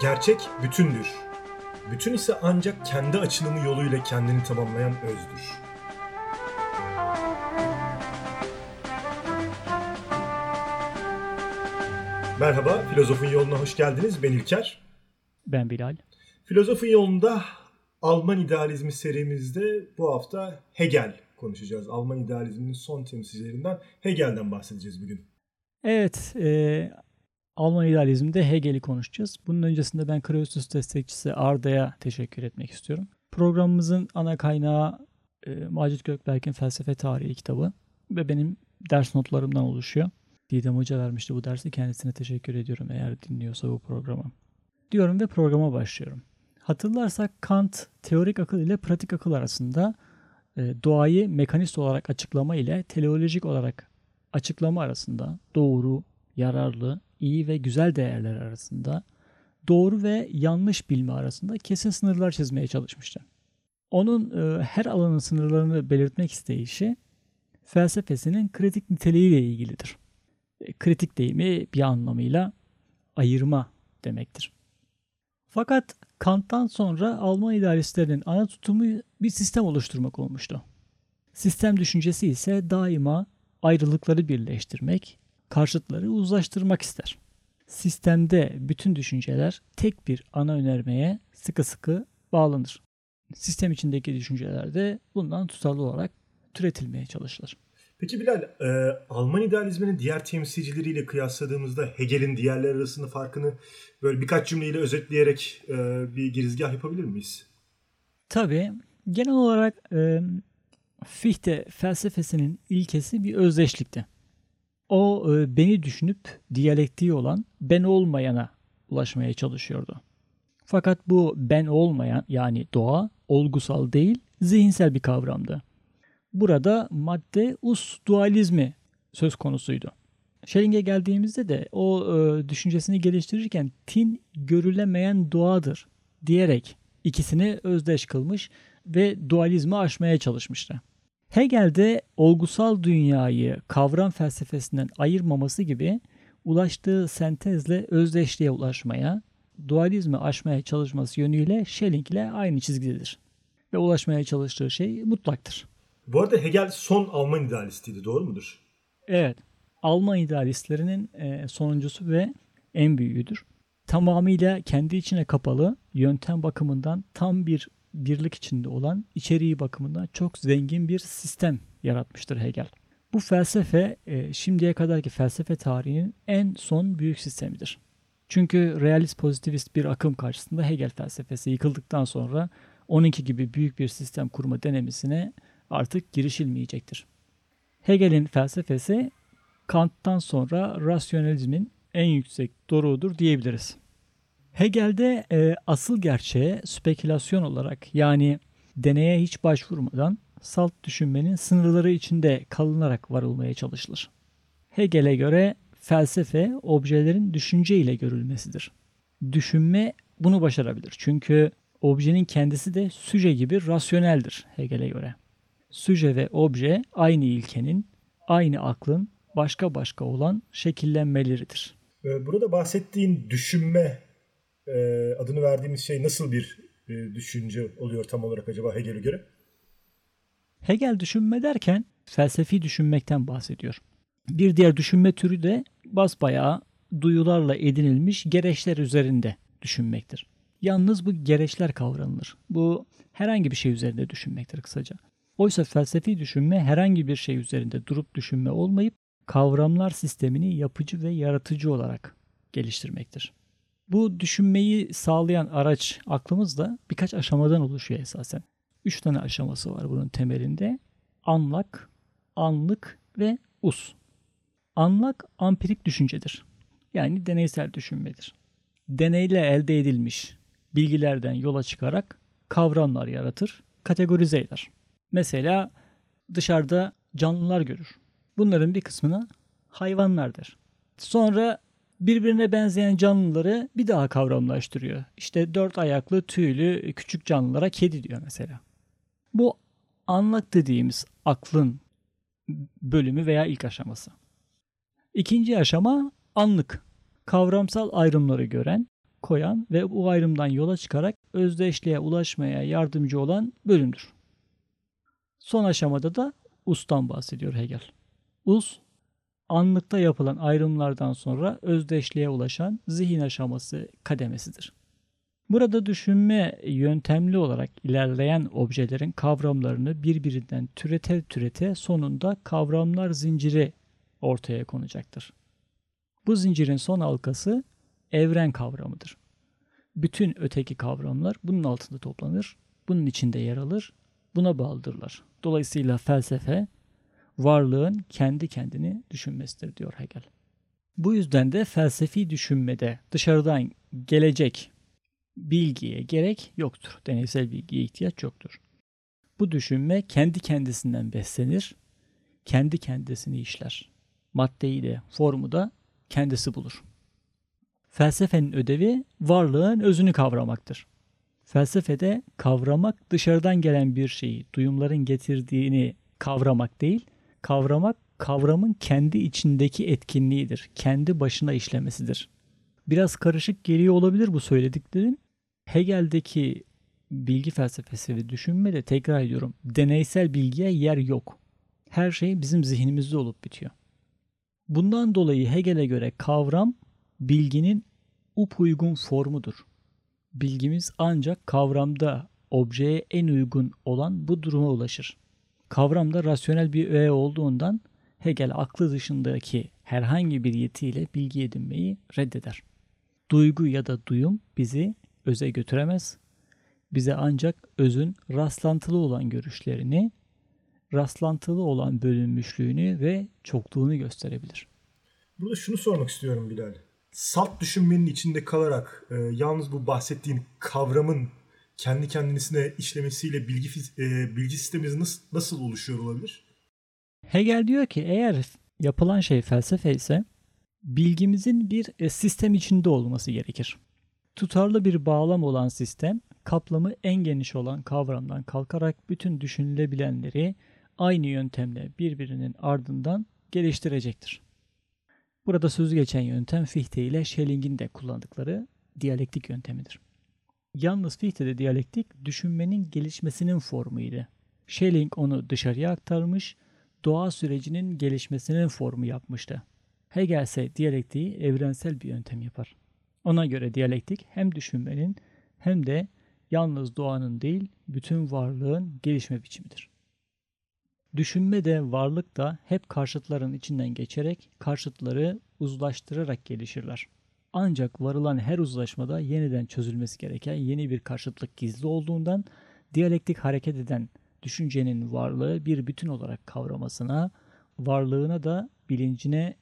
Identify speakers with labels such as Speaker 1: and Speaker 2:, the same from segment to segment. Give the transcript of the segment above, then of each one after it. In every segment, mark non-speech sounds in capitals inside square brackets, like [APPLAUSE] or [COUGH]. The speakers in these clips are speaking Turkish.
Speaker 1: Gerçek bütündür. Bütün ise ancak kendi açılımı yoluyla kendini tamamlayan özdür. Merhaba, Filozofun Yoluna hoş geldiniz. Ben İlker.
Speaker 2: Ben Bilal.
Speaker 1: Filozofun Yolunda Alman İdealizmi serimizde bu hafta Hegel konuşacağız. Alman İdealizminin son temsilcilerinden Hegel'den bahsedeceğiz bugün.
Speaker 2: Evet, e, Alman İdealizminde Hegel'i konuşacağız. Bunun öncesinde ben Kreusus destekçisi Arda'ya teşekkür etmek istiyorum. Programımızın ana kaynağı e, Macit Gökberk'in Felsefe Tarihi kitabı ve benim ders notlarımdan oluşuyor. Didem Hoca vermişti bu dersi. Kendisine teşekkür ediyorum eğer dinliyorsa bu programı. Diyorum ve programa başlıyorum. Hatırlarsak Kant teorik akıl ile pratik akıl arasında e, doğayı mekanist olarak açıklama ile teleolojik olarak açıklama arasında doğru, yararlı, iyi ve güzel değerler arasında doğru ve yanlış bilme arasında kesin sınırlar çizmeye çalışmıştı. Onun e, her alanın sınırlarını belirtmek isteyişi felsefesinin kritik niteliğiyle ilgilidir. E, kritik deyimi bir anlamıyla ayırma demektir. Fakat Kant'tan sonra Alman idealistlerinin ana tutumu bir sistem oluşturmak olmuştu. Sistem düşüncesi ise daima ayrılıkları birleştirmek, karşıtları uzlaştırmak ister. Sistemde bütün düşünceler tek bir ana önermeye sıkı sıkı bağlanır. Sistem içindeki düşünceler de bundan tutarlı olarak türetilmeye çalışılır.
Speaker 1: Peki Bilal, e, Alman idealizminin diğer temsilcileriyle kıyasladığımızda Hegel'in diğerleri arasında farkını böyle birkaç cümleyle özetleyerek e, bir girizgah yapabilir miyiz?
Speaker 2: Tabii. Genel olarak e, Fichte felsefesinin ilkesi bir özdeşlikti. O e, beni düşünüp diyalektiği olan ben olmayana ulaşmaya çalışıyordu. Fakat bu ben olmayan yani doğa olgusal değil zihinsel bir kavramdı. Burada madde us dualizmi söz konusuydu. Schelling'e geldiğimizde de o e, düşüncesini geliştirirken tin görülemeyen doğadır diyerek ikisini özdeş kılmış ve dualizmi aşmaya çalışmıştı. Hegel de olgusal dünyayı kavram felsefesinden ayırmaması gibi ulaştığı sentezle özdeşliğe ulaşmaya, dualizmi aşmaya çalışması yönüyle Schelling ile aynı çizgidedir. Ve ulaşmaya çalıştığı şey mutlaktır.
Speaker 1: Bu arada Hegel son Alman idealistiydi doğru mudur?
Speaker 2: Evet. Alman idealistlerinin e, sonuncusu ve en büyüğüdür. Tamamıyla kendi içine kapalı, yöntem bakımından tam bir birlik içinde olan, içeriği bakımından çok zengin bir sistem yaratmıştır Hegel. Bu felsefe e, şimdiye kadarki felsefe tarihinin en son büyük sistemidir. Çünkü realist pozitivist bir akım karşısında Hegel felsefesi yıkıldıktan sonra onunki gibi büyük bir sistem kurma denemesine artık girişilmeyecektir. Hegel'in felsefesi Kant'tan sonra rasyonalizmin en yüksek doruğudur diyebiliriz. Hegel'de e, asıl gerçeğe spekülasyon olarak yani deneye hiç başvurmadan salt düşünmenin sınırları içinde kalınarak varılmaya çalışılır. Hegel'e göre felsefe objelerin düşünce ile görülmesidir. Düşünme bunu başarabilir. Çünkü objenin kendisi de süje gibi rasyoneldir Hegel'e göre. Süje ve obje aynı ilkenin, aynı aklın başka başka olan şekillenmeleridir.
Speaker 1: Ee, burada bahsettiğin düşünme e, adını verdiğimiz şey nasıl bir e, düşünce oluyor tam olarak acaba Hegel'e göre?
Speaker 2: Hegel düşünme derken felsefi düşünmekten bahsediyor. Bir diğer düşünme türü de basbayağı duyularla edinilmiş gereçler üzerinde düşünmektir. Yalnız bu gereçler kavranılır. Bu herhangi bir şey üzerinde düşünmektir kısaca. Oysa felsefi düşünme herhangi bir şey üzerinde durup düşünme olmayıp kavramlar sistemini yapıcı ve yaratıcı olarak geliştirmektir. Bu düşünmeyi sağlayan araç aklımız da birkaç aşamadan oluşuyor esasen. Üç tane aşaması var bunun temelinde. Anlak, anlık ve us. Anlak ampirik düşüncedir. Yani deneysel düşünmedir. deneyle elde edilmiş bilgilerden yola çıkarak kavramlar yaratır, kategorize eder. Mesela dışarıda canlılar görür. Bunların bir kısmına hayvanlardır. Sonra birbirine benzeyen canlıları bir daha kavramlaştırıyor. İşte dört ayaklı, tüylü, küçük canlılara kedi diyor mesela. Bu anlak dediğimiz aklın bölümü veya ilk aşaması. İkinci aşama anlık. Kavramsal ayrımları gören, koyan ve bu ayrımdan yola çıkarak özdeşliğe ulaşmaya yardımcı olan bölümdür. Son aşamada da ustan bahsediyor Hegel. Us, anlıkta yapılan ayrımlardan sonra özdeşliğe ulaşan zihin aşaması kademesidir. Burada düşünme yöntemli olarak ilerleyen objelerin kavramlarını birbirinden türete türete sonunda kavramlar zinciri ortaya konacaktır. Bu zincirin son halkası evren kavramıdır. Bütün öteki kavramlar bunun altında toplanır, bunun içinde yer alır, buna bağlıdırlar. Dolayısıyla felsefe varlığın kendi kendini düşünmesidir diyor Hegel. Bu yüzden de felsefi düşünmede dışarıdan gelecek bilgiye gerek yoktur. Deneysel bilgiye ihtiyaç yoktur. Bu düşünme kendi kendisinden beslenir, kendi kendisini işler. Maddeyi de, formu da kendisi bulur. Felsefenin ödevi varlığın özünü kavramaktır. Felsefede kavramak dışarıdan gelen bir şeyi, duyumların getirdiğini kavramak değil, kavramak kavramın kendi içindeki etkinliğidir. Kendi başına işlemesidir. Biraz karışık geliyor olabilir bu söylediklerim. Hegel'deki bilgi felsefesi ve düşünme de tekrar ediyorum. Deneysel bilgiye yer yok. Her şey bizim zihnimizde olup bitiyor. Bundan dolayı Hegel'e göre kavram bilginin upuygun formudur. Bilgimiz ancak kavramda objeye en uygun olan bu duruma ulaşır. Kavramda rasyonel bir öğe olduğundan Hegel aklı dışındaki herhangi bir yetiyle bilgi edinmeyi reddeder. Duygu ya da duyum bizi öze götüremez. Bize ancak özün rastlantılı olan görüşlerini, rastlantılı olan bölünmüşlüğünü ve çokluğunu gösterebilir.
Speaker 1: Burada şunu sormak istiyorum Bilal. Salt düşünmenin içinde kalarak e, yalnız bu bahsettiğin kavramın kendi kendisine işlemesiyle bilgi e, bilgi sistemimiz nasıl, nasıl oluşuyor olabilir?
Speaker 2: Hegel diyor ki eğer yapılan şey felsefe ise bilgimizin bir e, sistem içinde olması gerekir. Tutarlı bir bağlam olan sistem, kaplamı en geniş olan kavramdan kalkarak bütün düşünülebilenleri aynı yöntemle birbirinin ardından geliştirecektir. Burada sözü geçen yöntem Fichte ile Schelling'in de kullandıkları diyalektik yöntemidir. Yalnız Fichte'de diyalektik düşünmenin gelişmesinin formuydu. Schelling onu dışarıya aktarmış, doğa sürecinin gelişmesinin formu yapmıştı. Hegel ise diyalektiği evrensel bir yöntem yapar. Ona göre diyalektik hem düşünmenin hem de yalnız doğanın değil bütün varlığın gelişme biçimidir. Düşünme de varlık da hep karşıtların içinden geçerek karşıtları uzlaştırarak gelişirler. Ancak varılan her uzlaşmada yeniden çözülmesi gereken yeni bir karşıtlık gizli olduğundan diyalektik hareket eden düşüncenin varlığı bir bütün olarak kavramasına, varlığına da bilincine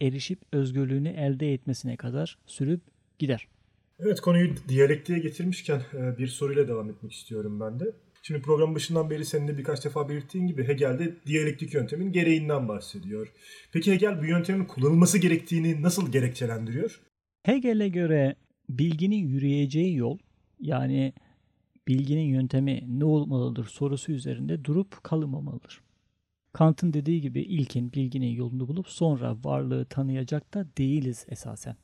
Speaker 2: erişip özgürlüğünü elde etmesine kadar sürüp gider.
Speaker 1: Evet konuyu diyalektiğe getirmişken e, bir soruyla devam etmek istiyorum ben de. Şimdi program başından beri senin de birkaç defa belirttiğin gibi Hegel de diyalektik yöntemin gereğinden bahsediyor. Peki Hegel bu yöntemin kullanılması gerektiğini nasıl gerekçelendiriyor?
Speaker 2: Hegel'e göre bilginin yürüyeceği yol yani bilginin yöntemi ne olmalıdır sorusu üzerinde durup kalmamalıdır. Kant'ın dediği gibi ilkin bilginin yolunu bulup sonra varlığı tanıyacak da değiliz esasen.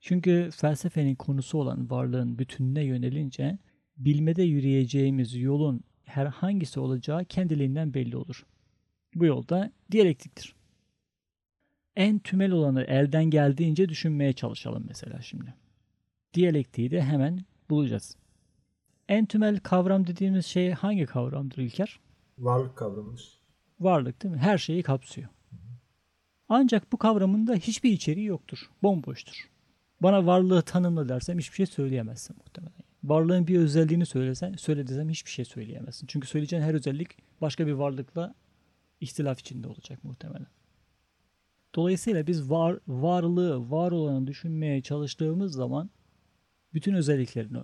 Speaker 2: Çünkü felsefenin konusu olan varlığın bütününe yönelince bilmede yürüyeceğimiz yolun herhangisi olacağı kendiliğinden belli olur. Bu yolda diyalektiktir. En tümel olanı elden geldiğince düşünmeye çalışalım mesela şimdi. Diyalektiği de hemen bulacağız. En tümel kavram dediğimiz şey hangi kavramdır İlker?
Speaker 1: Varlık kavramıdır.
Speaker 2: Varlık değil mi? Her şeyi kapsıyor. Ancak bu kavramın da hiçbir içeriği yoktur. Bomboştur. Bana varlığı tanımla dersem hiçbir şey söyleyemezsin muhtemelen. Varlığın bir özelliğini söylesen, söyle desem hiçbir şey söyleyemezsin. Çünkü söyleyeceğin her özellik başka bir varlıkla ihtilaf içinde olacak muhtemelen. Dolayısıyla biz var, varlığı, var olanı düşünmeye çalıştığımız zaman bütün özelliklerini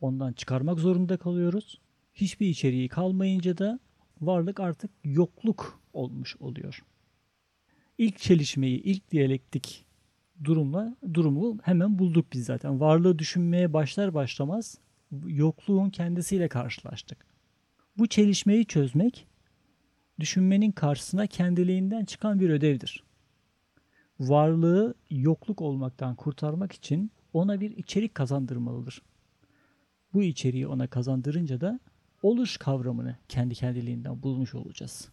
Speaker 2: ondan çıkarmak zorunda kalıyoruz. Hiçbir içeriği kalmayınca da varlık artık yokluk olmuş oluyor. İlk çelişmeyi, ilk diyalektik durumla durumu hemen bulduk biz zaten. Varlığı düşünmeye başlar başlamaz yokluğun kendisiyle karşılaştık. Bu çelişmeyi çözmek düşünmenin karşısına kendiliğinden çıkan bir ödevdir. Varlığı yokluk olmaktan kurtarmak için ona bir içerik kazandırmalıdır. Bu içeriği ona kazandırınca da oluş kavramını kendi kendiliğinden bulmuş olacağız.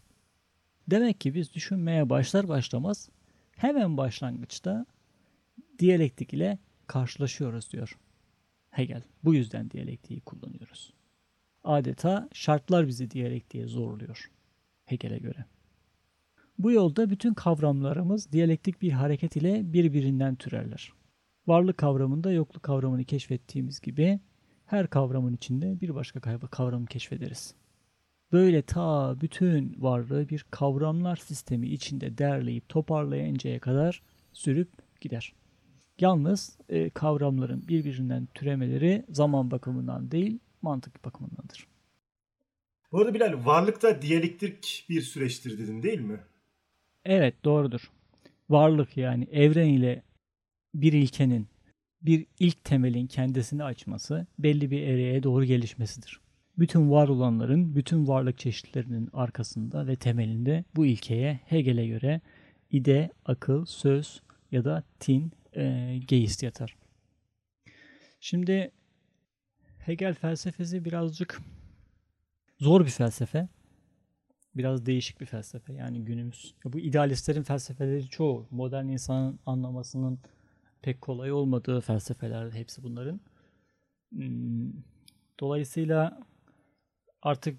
Speaker 2: Demek ki biz düşünmeye başlar başlamaz hemen başlangıçta diyalektik ile karşılaşıyoruz diyor Hegel. Bu yüzden diyalektiği kullanıyoruz. Adeta şartlar bizi diyalektiğe zorluyor Hegel'e göre. Bu yolda bütün kavramlarımız diyalektik bir hareket ile birbirinden türerler. Varlık kavramında yokluk kavramını keşfettiğimiz gibi her kavramın içinde bir başka kavramı keşfederiz. Böyle ta bütün varlığı bir kavramlar sistemi içinde derleyip toparlayıncaya kadar sürüp gider. Yalnız e, kavramların birbirinden türemeleri zaman bakımından değil, mantık bakımındandır.
Speaker 1: Bu arada Bilal, varlıkta diyalektik bir süreçtir dedin değil mi?
Speaker 2: Evet, doğrudur. Varlık yani evren ile bir ilkenin, bir ilk temelin kendisini açması, belli bir ereğe doğru gelişmesidir. Bütün var olanların, bütün varlık çeşitlerinin arkasında ve temelinde bu ilkeye Hegel'e göre ide, akıl, söz ya da tin, e, geist yatar. Şimdi Hegel felsefesi birazcık zor bir felsefe. Biraz değişik bir felsefe. Yani günümüz. Bu idealistlerin felsefeleri çoğu. Modern insanın anlamasının pek kolay olmadığı felsefeler hepsi bunların. Hmm, dolayısıyla artık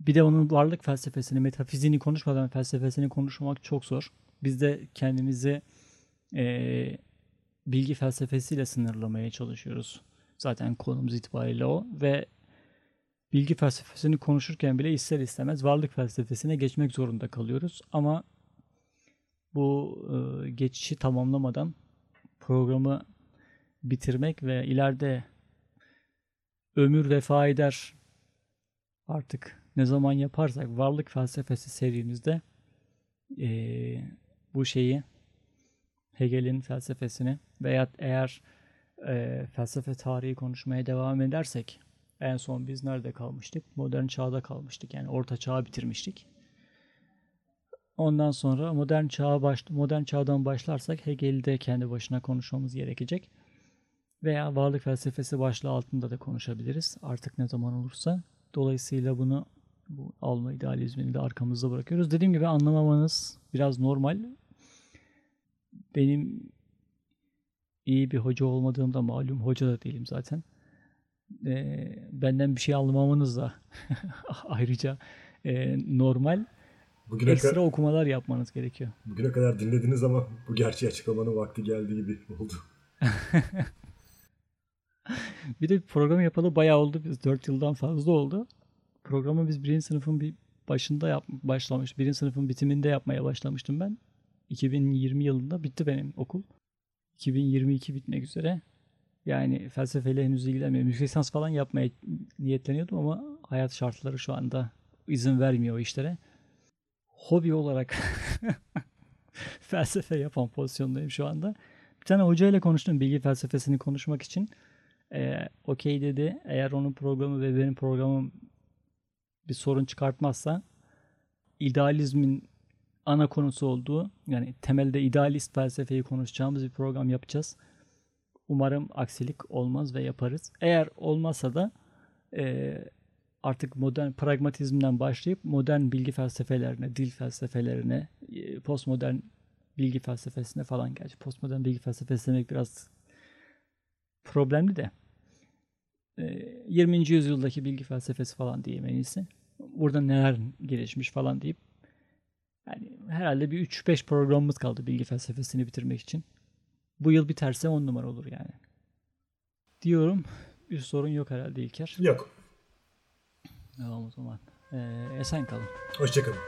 Speaker 2: bir de onun varlık felsefesini, metafiziğini konuşmadan felsefesini konuşmak çok zor. Biz de kendimizi e, bilgi felsefesiyle sınırlamaya çalışıyoruz. Zaten konumuz itibariyle o ve bilgi felsefesini konuşurken bile ister istemez varlık felsefesine geçmek zorunda kalıyoruz. Ama bu e, geçişi tamamlamadan programı bitirmek ve ileride ömür vefa eder artık ne zaman yaparsak varlık felsefesi serimizde e, bu şeyi Hegel'in felsefesini veya eğer e, felsefe tarihi konuşmaya devam edersek en son biz nerede kalmıştık? Modern çağda kalmıştık. Yani orta çağı bitirmiştik. Ondan sonra modern çağa baş, modern çağdan başlarsak Hegel'i de kendi başına konuşmamız gerekecek. Veya varlık felsefesi başlığı altında da konuşabiliriz. Artık ne zaman olursa. Dolayısıyla bunu bu alma idealizmini de arkamızda bırakıyoruz. Dediğim gibi anlamamanız biraz normal benim iyi bir hoca olmadığım da malum hoca da değilim zaten. E, benden bir şey almamanız da [LAUGHS] ayrıca e, normal. Bugüne ekstra kadar, okumalar yapmanız gerekiyor.
Speaker 1: Bugüne kadar dinlediniz ama bu gerçeği açıklamanın vakti geldiği gibi [LAUGHS] oldu. [LAUGHS]
Speaker 2: bir de program yapalı bayağı oldu. Biz 4 yıldan fazla oldu. Programı biz birinci sınıfın bir başında yap, başlamış. Birinci sınıfın bitiminde yapmaya başlamıştım ben. 2020 yılında bitti benim okul. 2022 bitmek üzere. Yani felsefeyle henüz ilgilenmiyorum. Yüksek lisans falan yapmaya niyetleniyordum ama hayat şartları şu anda izin vermiyor o işlere. Hobi olarak [LAUGHS] felsefe yapan pozisyondayım şu anda. Bir tane hocayla konuştum bilgi felsefesini konuşmak için. Ee, Okey dedi. Eğer onun programı ve benim programım bir sorun çıkartmazsa idealizmin ana konusu olduğu yani temelde idealist felsefeyi konuşacağımız bir program yapacağız. Umarım aksilik olmaz ve yaparız. Eğer olmazsa da e, artık modern pragmatizmden başlayıp modern bilgi felsefelerine, dil felsefelerine, e, postmodern bilgi felsefesine falan gerçi postmodern bilgi felsefesi demek biraz problemli de e, 20. yüzyıldaki bilgi felsefesi falan diyeyim en iyisi. Burada neler gelişmiş falan deyip yani herhalde bir 3-5 programımız kaldı bilgi felsefesini bitirmek için. Bu yıl biterse 10 numara olur yani. Diyorum. Bir sorun yok herhalde İlker.
Speaker 1: Yok.
Speaker 2: Tamam o zaman. Ee, esen kalın.
Speaker 1: Hoşçakalın.